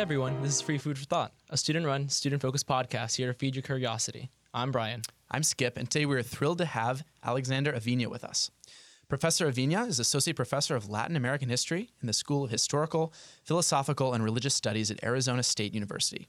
Hey everyone, this is Free Food for Thought, a student run, student focused podcast here to feed your curiosity. I'm Brian. I'm Skip, and today we're thrilled to have Alexander Avina with us. Professor Avina is Associate Professor of Latin American History in the School of Historical, Philosophical, and Religious Studies at Arizona State University.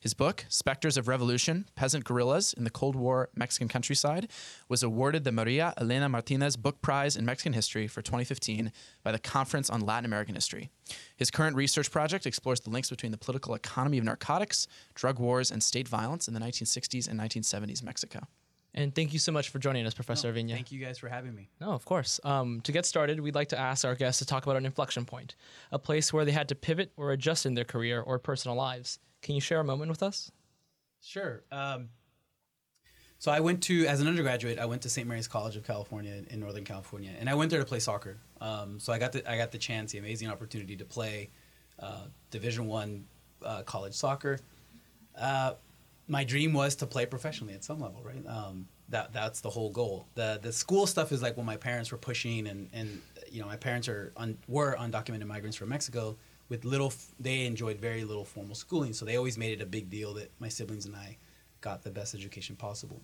His book, Spectres of Revolution Peasant Guerrillas in the Cold War Mexican Countryside, was awarded the Maria Elena Martinez Book Prize in Mexican History for 2015 by the Conference on Latin American History. His current research project explores the links between the political economy of narcotics, drug wars, and state violence in the 1960s and 1970s Mexico. And thank you so much for joining us, Professor no, Avina. Thank you guys for having me. No, of course. Um, to get started, we'd like to ask our guests to talk about an inflection point, a place where they had to pivot or adjust in their career or personal lives. Can you share a moment with us? Sure. Um, so I went to, as an undergraduate, I went to St. Mary's College of California in Northern California, and I went there to play soccer. Um, so I got the I got the chance, the amazing opportunity to play uh, Division One uh, college soccer. Uh, my dream was to play professionally at some level, right? Um, that that's the whole goal. The the school stuff is like what my parents were pushing, and and you know my parents are un, were undocumented migrants from Mexico with little. They enjoyed very little formal schooling, so they always made it a big deal that my siblings and I got the best education possible.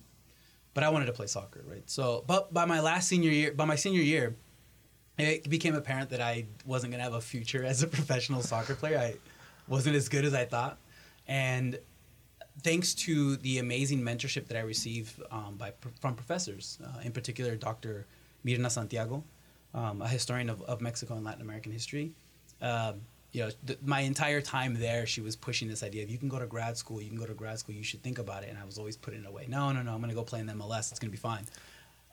But I wanted to play soccer, right? So, but by my last senior year, by my senior year, it became apparent that I wasn't gonna have a future as a professional soccer player. I wasn't as good as I thought, and thanks to the amazing mentorship that I received um, by from professors, uh, in particular Dr. Myrna Santiago, um, a historian of, of Mexico and Latin American history. Uh, you know, th- my entire time there, she was pushing this idea of you can go to grad school, you can go to grad school, you should think about it. And I was always putting it away. No, no, no, I'm going to go play in the MLS. It's going to be fine.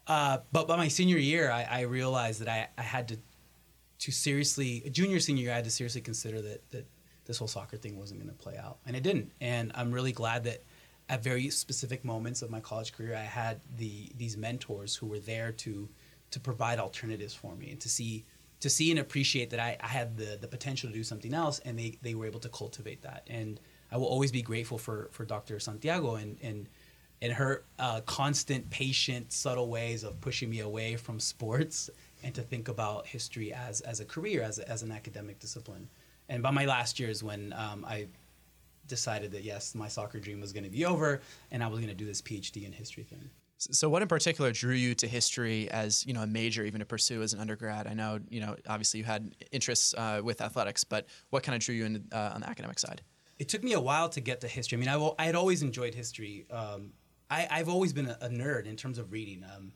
Uh, but by my senior year, I, I realized that I, I had to to seriously, junior senior year, I had to seriously consider that that this whole soccer thing wasn't going to play out, and it didn't. And I'm really glad that at very specific moments of my college career, I had the these mentors who were there to to provide alternatives for me and to see to see and appreciate that I, I had the the potential to do something else, and they they were able to cultivate that. And I will always be grateful for for Dr. Santiago and and and her uh, constant, patient, subtle ways of pushing me away from sports and to think about history as as a career, as a, as an academic discipline and by my last year is when um, I decided that yes, my soccer dream was going to be over, and I was going to do this PhD in history thing. So, what in particular drew you to history as you know a major, even to pursue as an undergrad? I know you know obviously you had interests uh, with athletics, but what kind of drew you in uh, on the academic side? It took me a while to get to history. I mean, I, I had always enjoyed history. Um, I, have always been a, a, nerd in terms of reading. Um,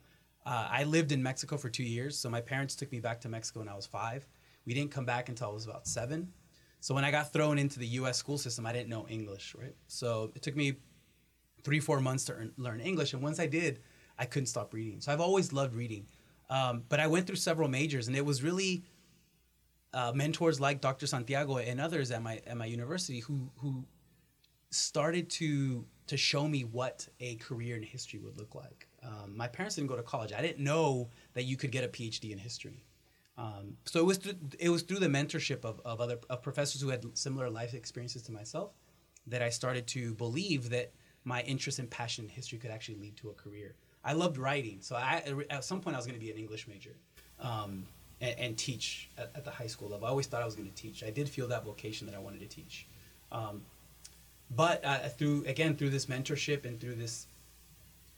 uh, I lived in Mexico for two years, so my parents took me back to Mexico when I was five. We didn't come back until I was about seven. So when I got thrown into the U.S. school system, I didn't know English, right? So it took me three, four months to earn, learn English, and once I did, I couldn't stop reading. So I've always loved reading, um, but I went through several majors, and it was really uh, mentors like Dr. Santiago and others at my at my university who who started to to show me what a career in history would look like. Um, my parents didn't go to college. I didn't know that you could get a PhD in history. Um, so it was through, it was through the mentorship of, of other of professors who had similar life experiences to myself that I started to believe that my interest and passion in history could actually lead to a career. I loved writing, so I, at some point I was going to be an English major um, and, and, teach at, at, the high school level. I always thought I was going to teach. I did feel that vocation that I wanted to teach, um, but uh, through again through this mentorship and through this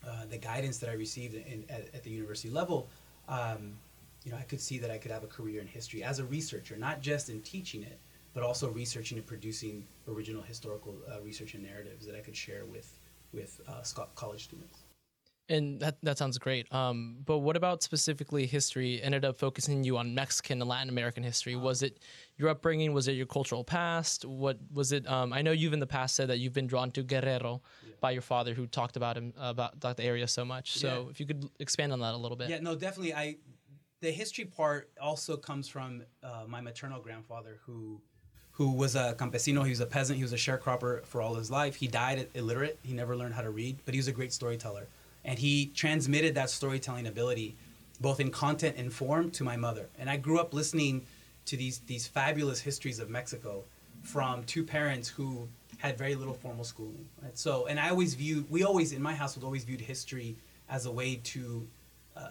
uh, the guidance that I received in, at, at, the university level. Um, you know, I could see that I could have a career in history as a researcher, not just in teaching it, but also researching and producing original historical uh, research and narratives that I could share with with uh, college students. And that that sounds great. Um, but what about specifically history? Ended up focusing you on Mexican and Latin American history. Was it your upbringing? Was it your cultural past? What was it? Um, I know you've in the past said that you've been drawn to Guerrero yeah. by your father, who talked about him about, about the area so much. So yeah. if you could expand on that a little bit. Yeah, no, definitely. I the history part also comes from uh, my maternal grandfather who who was a campesino. He was a peasant. He was a sharecropper for all his life. He died illiterate. He never learned how to read but he was a great storyteller. And he transmitted that storytelling ability both in content and form to my mother. And i grew up listening to these these fabulous histories of mexico from two parents who had very little formal schooling. Right? so and i always viewed we always in my household always viewed history as a way to uh,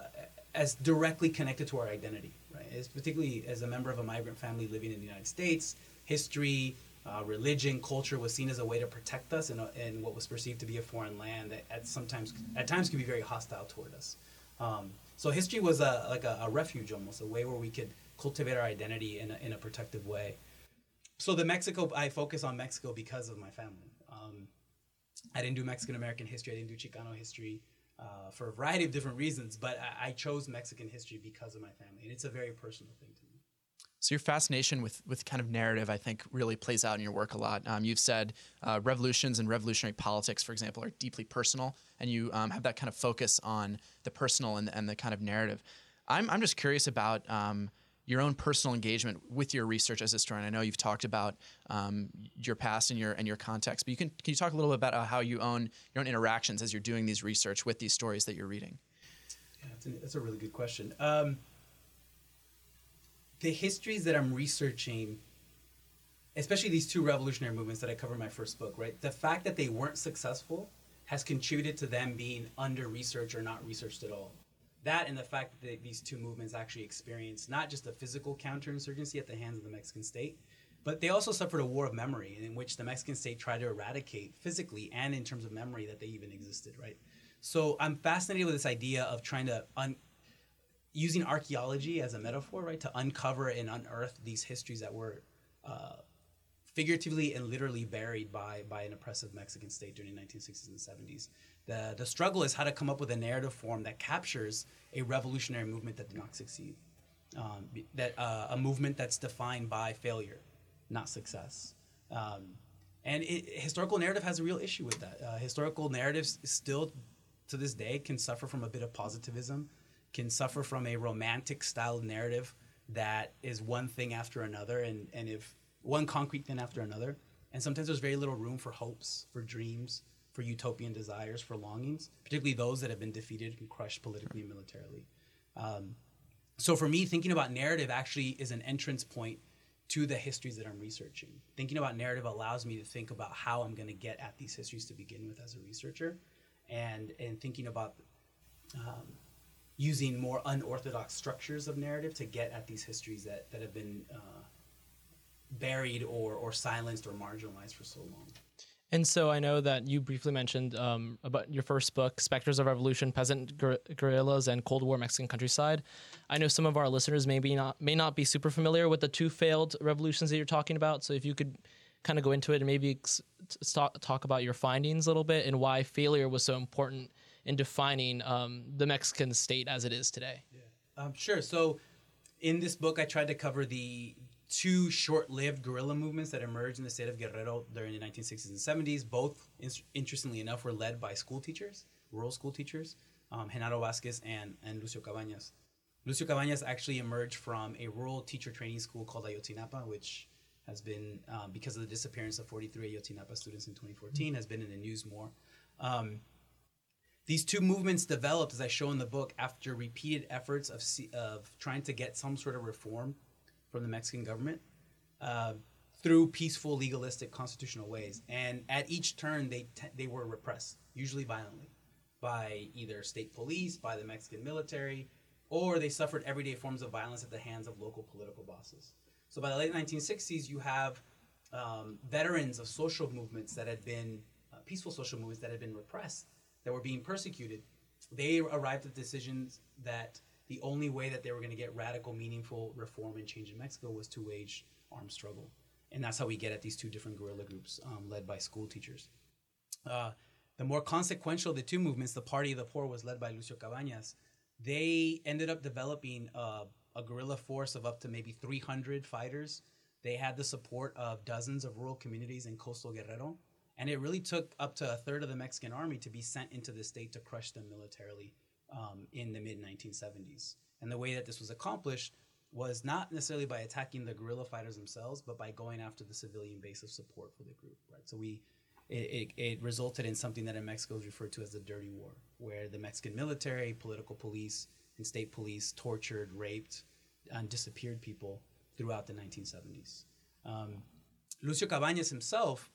as directly connected to our identity, right? Particularly as a member of a migrant family living in the United States, history uh, religion, culture was seen as a way to protect us in, a, in what was perceived to be a foreign land that at sometimes at times could be very hostile toward us. Um, so history was a like a, a, refuge almost, a way where we could cultivate our identity in a, in a protective way. So the Mexico, I focus on Mexico because of my family. Um, I didn't do Mexican American history. I didn't do Chicano history uh, for a variety of different reasons, but I, I chose Mexican history because of my family, and it's a very personal thing to me. So your fascination with with kind of narrative, I think, really plays out in your work a lot. Um, you've said uh, revolutions and revolutionary politics, for example, are deeply personal, and you um, have that kind of focus on the personal and, and the kind of narrative. I'm I'm just curious about um, your own personal engagement with your research as a historian. I know you've talked about um, your past and your and your context, but you can can you talk a little bit about uh, how you own your own interactions as you're doing these research with these stories that you're reading? Yeah, that's a, that's a really good question. Um, the histories that I'm researching, especially these two revolutionary movements that I cover in my first book, right? The fact that they weren't successful has contributed to them being under researched or not researched at all. That and the fact that these two movements actually experienced not just a physical counterinsurgency at the hands of the Mexican state, but they also suffered a war of memory in which the Mexican state tried to eradicate physically and in terms of memory that they even existed, right? So I'm fascinated with this idea of trying to un- using archaeology as a metaphor, right, to uncover and unearth these histories that were uh, figuratively and literally buried by by an oppressive Mexican state during the 1960s and 70s. The the struggle is how to come up with a narrative form that captures a revolutionary movement that did not succeed, um, that uh, a movement that's defined by failure, not success. Um, and it, historical narrative has a real issue with that. Uh, historical narratives still, to this day, can suffer from a bit of positivism can suffer from a romantic style narrative that is one thing after another and, and if one concrete thing after another. And sometimes there's very little room for hopes, for dreams, for utopian desires, for longings, particularly those that have been defeated and crushed politically and militarily. Um, so for me, thinking about narrative actually is an entrance point to the histories that I'm researching. Thinking about narrative allows me to think about how I'm going to get at these histories to begin with as a researcher, and and thinking about um, using more unorthodox structures of narrative to get at these histories that, that have been uh, buried or, or silenced or marginalized for so long. And so I know that you briefly mentioned um, about your first book, Specters of Revolution, Peasant Guerrillas and Cold War Mexican Countryside. I know some of our listeners maybe not may not be super familiar with the two failed revolutions that you're talking about. So if you could kind of go into it and maybe talk, talk about your findings a little bit and why failure was so important in defining um, the Mexican state as it is today. Yeah. Um, sure. So, in this book, I tried to cover the two short-lived guerrilla movements that emerged in the state of Guerrero during the 1960s and 70s. Both, interestingly enough, were led by school teachers, rural school teachers, um, Genaro Vasquez and, and Lucio Cabañas. Lucio Cabañas actually emerged from a rural teacher training school called Ayotzinapa, which has been, um, because of the disappearance of 43 Ayotzinapa students in 2014, has been in the news more. Um, these two movements developed, as I show in the book, after repeated efforts of, of trying to get some sort of reform from the Mexican government uh, through peaceful, legalistic, constitutional ways. And at each turn, they, they were repressed, usually violently, by either state police, by the Mexican military, or they suffered everyday forms of violence at the hands of local political bosses. So by the late 1960s, you have um, veterans of social movements that had been, uh, peaceful social movements that had been repressed that were being persecuted, they arrived at decisions that the only way that they were going to get radical, meaningful reform and change in Mexico was to wage armed struggle. And that's how we get at these two different guerrilla groups um, led by school teachers. Uh, the more consequential of the two movements, the Party of the Poor was led by Lucio Cabañas. They ended up developing uh, a guerrilla force of up to maybe 300 fighters. They had the support of dozens of rural communities in coastal Guerrero. And it really took up to a third of the Mexican army to be sent into the state to crush them militarily um, in the mid 1970s. And the way that this was accomplished was not necessarily by attacking the guerrilla fighters themselves, but by going after the civilian base of support for the group. Right. So we, it, it, it resulted in something that in Mexico is referred to as the dirty war, where the Mexican military, political police, and state police tortured, raped, and disappeared people throughout the 1970s. Um, Lucio Cabañas himself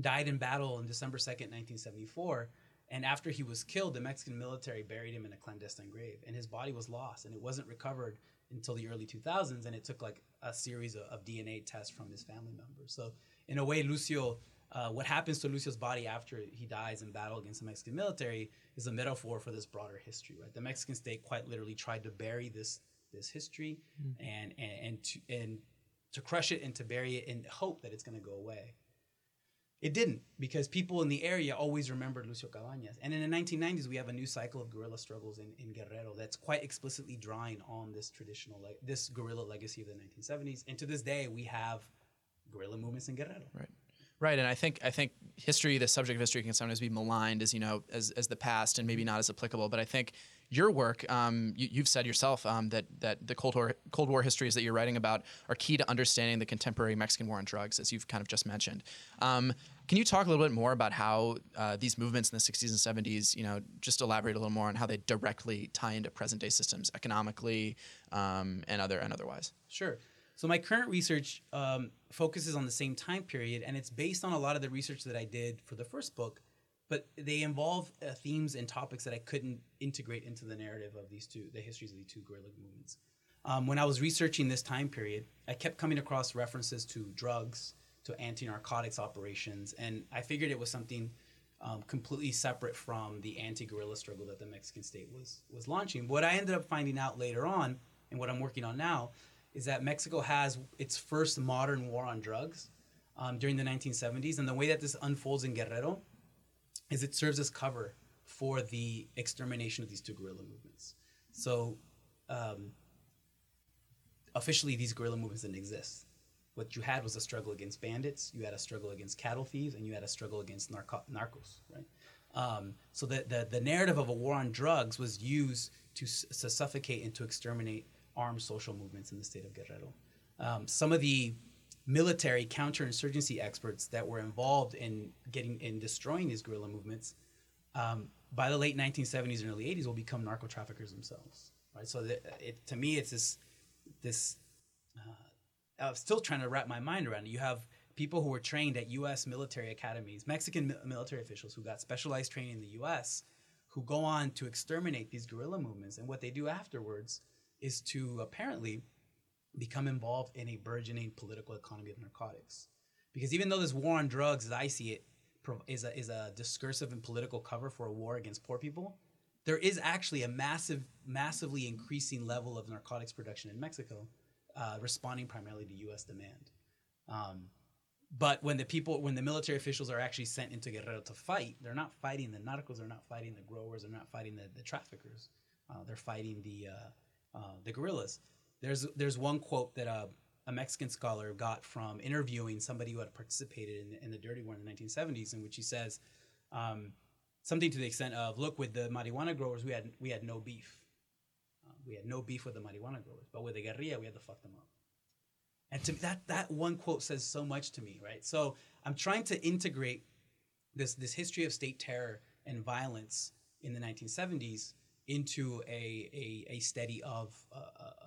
died in battle on December 2nd, 1974. And after he was killed, the Mexican military buried him in a clandestine grave, and his body was lost, and it wasn't recovered until the early 2000s. And it took like a series of, of DNA tests from his family members. So, in a way, Lucio, uh, what happens to Lucio's body after he dies in battle against the Mexican military is a metaphor for this broader history, right? The Mexican state quite literally tried to bury this this history and, and and to and to crush it and to bury it in hope that it's going to go away. It didn't because people in the area always remembered Lucio Cabañas. And in the 1990s, we have a new cycle of guerrilla struggles in, in Guerrero that's quite explicitly drawing on this traditional, le- this guerrilla legacy of the 1970s. And to this day, we have guerrilla movements in Guerrero. Right. Right, and I think I think history, the subject of history, can sometimes be maligned as you know as, as the past and maybe not as applicable. But I think your work, um, you, have said yourself um, that that the Cold War Cold War histories that you're writing about are key to understanding the contemporary Mexican war on drugs, as you've kind of just mentioned. Um, can you talk a little bit more about how uh, these movements in the 60s and 70s, you know, just elaborate a little more on how they directly tie into present day systems economically um, and other and otherwise? Sure. So my current research um, focuses on the same time period, and it's based on a lot of the research that I did for the first book, but they involve uh, themes and topics that I couldn't integrate into the narrative of these two, the histories of the two guerrilla movements. Um, when I was researching this time period, I kept coming across references to drugs, to anti-narcotics operations, and I figured it was something um, completely separate from the anti-guerrilla struggle that the Mexican state was was launching. What I ended up finding out later on, and what I'm working on now, is that Mexico has its first modern war on drugs um, during the 1970s. And the way that this unfolds in Guerrero is it serves as cover for the extermination of these two guerrilla movements. So um, officially, these guerrilla movements didn't exist. What you had was a struggle against bandits, you had a struggle against cattle thieves, and you had a struggle against narco- narcos, right? Um, so the, the, the narrative of a war on drugs was used to, to suffocate and to exterminate armed social movements in the state of Guerrero. Um, some of the military counterinsurgency experts that were involved in getting in destroying these guerrilla movements um, by the late 1970s and early 80s will become narco traffickers themselves right? So it, to me it's this this uh, i'm still trying to wrap my mind around it. You have people who were trained at us military academies mexican mi- military officials who got specialized training in the us who go on to exterminate these guerrilla movements. And what they do afterwards is to apparently become involved in a burgeoning political economy of narcotics. Because even though this war on drugs, as I see it, is a, is a discursive and political cover for a war against poor people, there is actually a massive, massively increasing level of narcotics production in Mexico, uh, responding primarily to U.S. demand. Um, but when the people, when the military officials are actually sent into Guerrero to fight, they're not fighting the narcos, they're not fighting the growers, they're not fighting the, the traffickers. Uh, they're fighting the uh, uh, the guerrillas. There's there's one quote that uh, a Mexican scholar got from interviewing somebody who had participated in, in the Dirty War in the 1970s, in which he says um, something to the extent of, "Look, with the marijuana growers, we had we had no beef. Uh, we had no beef with the marijuana growers, but with the guerrilla, we had to fuck them up." And to that that one quote says so much to me, right? So I'm trying to integrate this this history of state terror and violence in the 1970s into a, a, a study of, uh,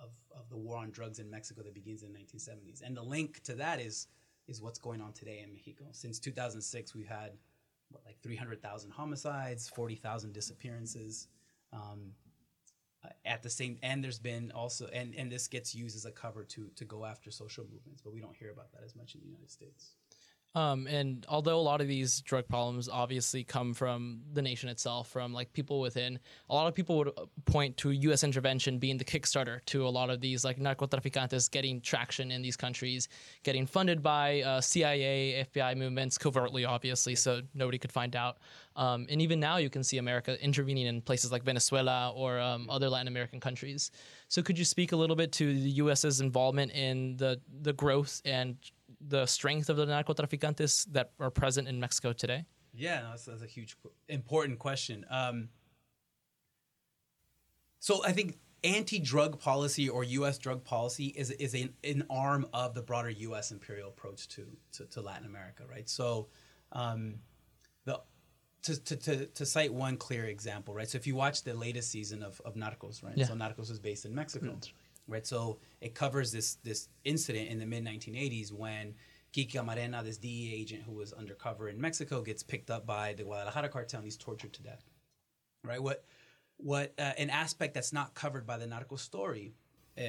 of, of the war on drugs in Mexico that begins in the 1970s. And the link to that is, is what's going on today in Mexico. Since 2006, we've had what, like 300,000 homicides, 40,000 disappearances. Um, uh, at the same, and there's been also, and, and this gets used as a cover to, to go after social movements, but we don't hear about that as much in the United States. Um, and although a lot of these drug problems obviously come from the nation itself, from like people within, a lot of people would point to U.S. intervention being the kickstarter to a lot of these like narcotraficantes getting traction in these countries, getting funded by uh, CIA, FBI movements covertly, obviously, so nobody could find out. Um, and even now, you can see America intervening in places like Venezuela or um, other Latin American countries. So, could you speak a little bit to the U.S.'s involvement in the the growth and the strength of the narcotraficantes that are present in Mexico today? Yeah, no, that's, that's, a huge, important question. Um, so I think anti-drug policy or U.S. drug policy is is an, an arm of the broader U.S. imperial approach to to, to Latin America, right? So, um, the to, to, to, to, cite one clear example, right? So if you watch the latest season of, of Narcos, right? Yeah. So Narcos is based in Mexico. Right? So it covers this this incident in the mid 1980s when Kiki Camarena, this DEA agent who was undercover in Mexico, gets picked up by the Guadalajara cartel and he's tortured to death. Right? What what uh, an aspect that's not covered by the Narco story uh,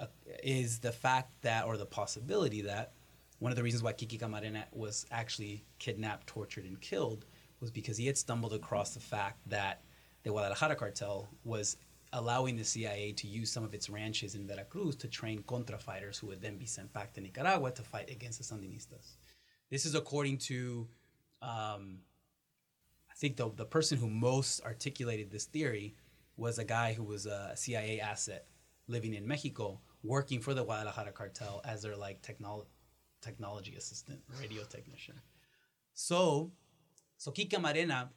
uh, is the fact that, or the possibility that, one of the reasons why Kiki Camarena was actually kidnapped, tortured, and killed was because he had stumbled across the fact that the Guadalajara cartel was allowing the CIA to use some of its ranches in Veracruz to train contra fighters who would then be sent back to Nicaragua to fight against the Sandinistas. This is according to, um, I think the, the person who most articulated this theory was a guy who was a CIA asset living in Mexico, working for the Guadalajara cartel as their like technolo- technology assistant, radio technician. So, so Kiki Camarena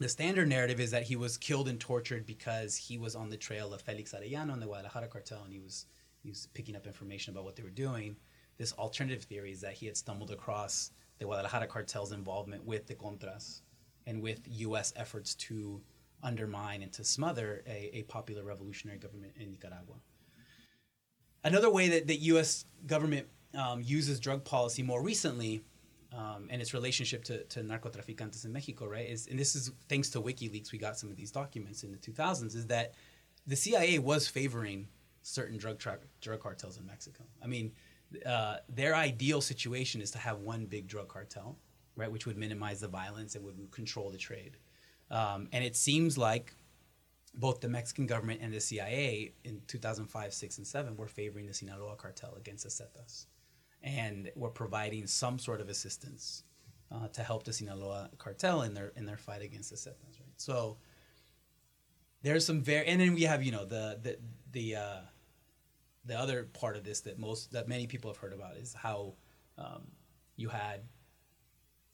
the standard narrative is that he was killed and tortured because he was on the trail of Felix Arellano and the Guadalajara cartel, and he was he was picking up information about what they were doing. This alternative theory is that he had stumbled across the Guadalajara cartel's involvement with the Contras and with U.S. efforts to undermine and to smother a, a popular revolutionary government in Nicaragua. Another way that the U.S. government um, uses drug policy more recently um, and its relationship to, to narcotraficantes in Mexico, right? Is and this is thanks to WikiLeaks, we got some of these documents in the 2000s. Is that the CIA was favoring certain drug tra- drug cartels in Mexico? I mean, uh, their ideal situation is to have one big drug cartel, right, which would minimize the violence and would control the trade. Um, and it seems like both the Mexican government and the CIA in 2005, 6, and 7 were favoring the Sinaloa cartel against the Zetas and were providing some sort of assistance uh, to help the Sinaloa cartel in their in their fight against the Zetas, right? So there's some very, and then we have you know the the the uh, the other part of this that most that many people have heard about is how um, you had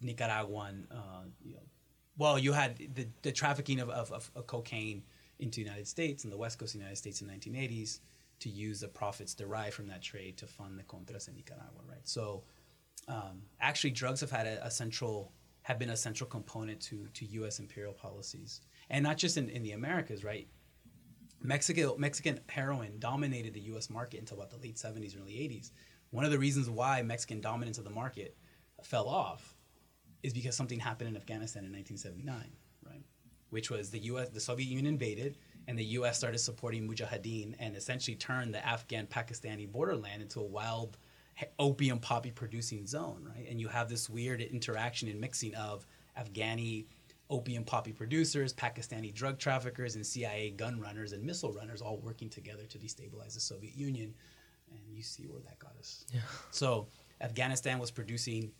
Nicaraguan, uh, you know, well, you had the, the trafficking of, of, of cocaine into the United States and the West Coast of the United States in the 1980s to use the profits derived from that trade to fund the Contras in Nicaragua, right? So um, actually, drugs have had a, a, central have been a central component to to U.S. imperial policies, and not just in, in the Americas, right? Mexico Mexican heroin dominated the U.S. market until about the late 70s, early 80s. One of the reasons why Mexican dominance of the market fell off is because something happened in Afghanistan in 1979, right? Which was the U.S. the Soviet Union invaded and the U.S. started supporting Mujahideen and essentially turned the Afghan-Pakistani borderland into a wild opium poppy producing zone, right? And you have this weird interaction and mixing of Afghani opium poppy producers, Pakistani drug traffickers, and CIA gun runners and missile runners all working together to destabilize the Soviet Union. And you see where that got us. Yeah. So Afghanistan was producing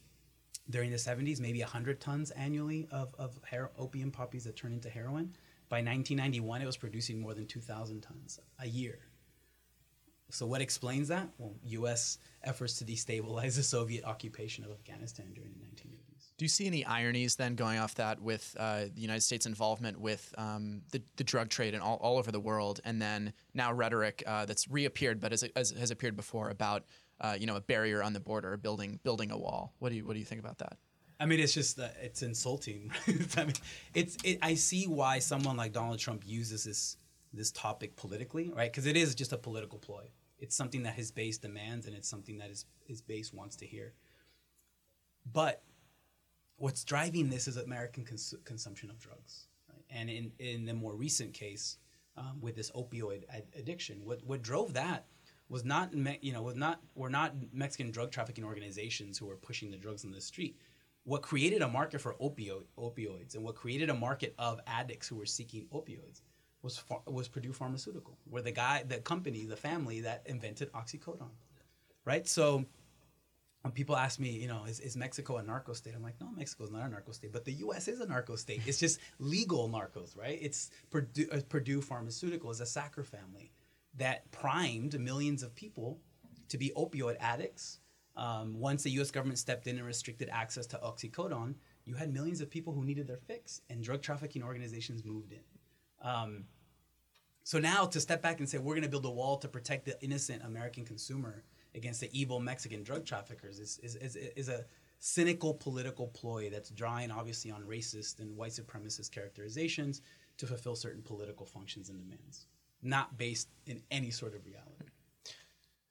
during the 70s maybe 100 tons annually of, of opium poppies that turn into heroin. By 1991, it was producing more than 2,000 tons a year. So, what explains that? Well, U.S. efforts to destabilize the Soviet occupation of Afghanistan during the 1980s. Do you see any ironies then going off that with uh, the United States' involvement with um, the, the drug trade and all, all over the world, and then now rhetoric uh, that's reappeared but as, as, has appeared before about uh, you know a barrier on the border, building building a wall? What do you what do you think about that? I mean, it's just uh, it's insulting. I mean, it's it, I see why someone like Donald Trump uses this this topic politically, right? Because it is just a political ploy. It's something that his base demands, and it's something that his his base wants to hear. But what's driving this is American cons- consumption of drugs, right? And in in the more recent case, um, with this opioid ad- addiction, what what drove that was not you know was not were not Mexican drug trafficking organizations who were pushing the drugs on the street what created a market for opioid, opioids and what created a market of addicts who were seeking opioids was was Purdue Pharmaceutical, where the guy, the company, the family that invented oxycodone, right? So when people ask me, you know, is, is Mexico a narco state? I'm like, no, Mexico's not a narco state, but the U.S. is a narco state. It's just legal narcos, right? It's Purdue, uh, Purdue Pharmaceutical is a Sackler family that primed millions of people to be opioid addicts um, once the U.S. government stepped in and restricted access to oxycodone, you had millions of people who needed their fix, and drug trafficking organizations moved in. Um, so now to step back and say we're going to build a wall to protect the innocent American consumer against the evil Mexican drug traffickers is, is, is, is a cynical political ploy that's drawing obviously on racist and white supremacist characterizations to fulfill certain political functions and demands, not based in any sort of reality.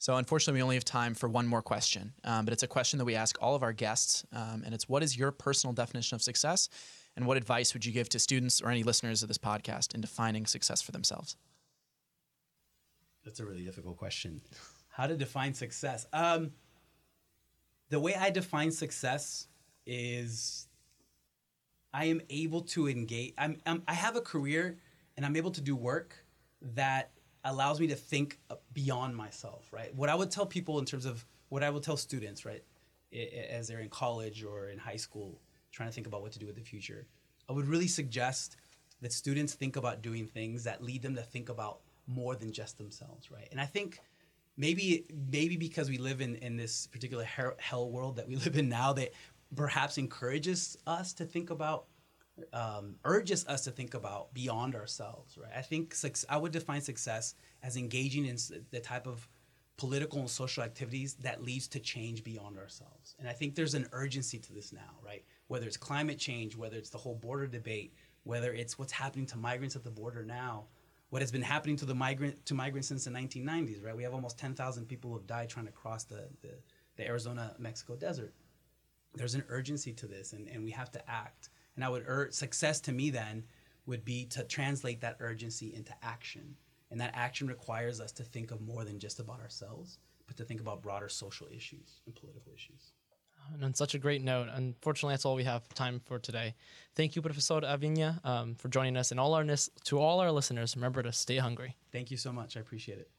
So, unfortunately, we only have time for one more question, um, but it's a question that we ask all of our guests. Um, and it's what is your personal definition of success? And what advice would you give to students or any listeners of this podcast in defining success for themselves? That's a really difficult question. How to define success? Um, the way I define success is I am able to engage. I'm, I'm, I have a career and I'm able to do work that allows me to think uh, beyond myself, right? What I would tell people in terms of what I would tell students, right, as they're in college or in high school, trying to think about what to do with the future, I would really suggest that students think about doing things that lead them to think about more than just themselves, right? And I think maybe maybe because we live in in this particular hell world that we live in now that perhaps encourages us to think about um, urges us to think about beyond ourselves right i think i would define success as engaging in the type of political and social activities that leads to change beyond ourselves and i think there's an urgency to this now right whether it's climate change whether it's the whole border debate whether it's what's happening to migrants at the border now what has been happening to the migrant to migrants since the 1990s, right? We have almost 10,000 people who have died trying to cross the, the, the Arizona Mexico desert. There's an urgency to this, and, and we have to act. And I would urge success to me then would be to translate that urgency into action. And that action requires us to think of more than just about ourselves, but to think about broader social issues and political issues. And on such a great note, unfortunately, that's all we have time for today. Thank you, Professor Aviña, um, for joining us, and all our to all our listeners. Remember to stay hungry. Thank you so much. I appreciate it.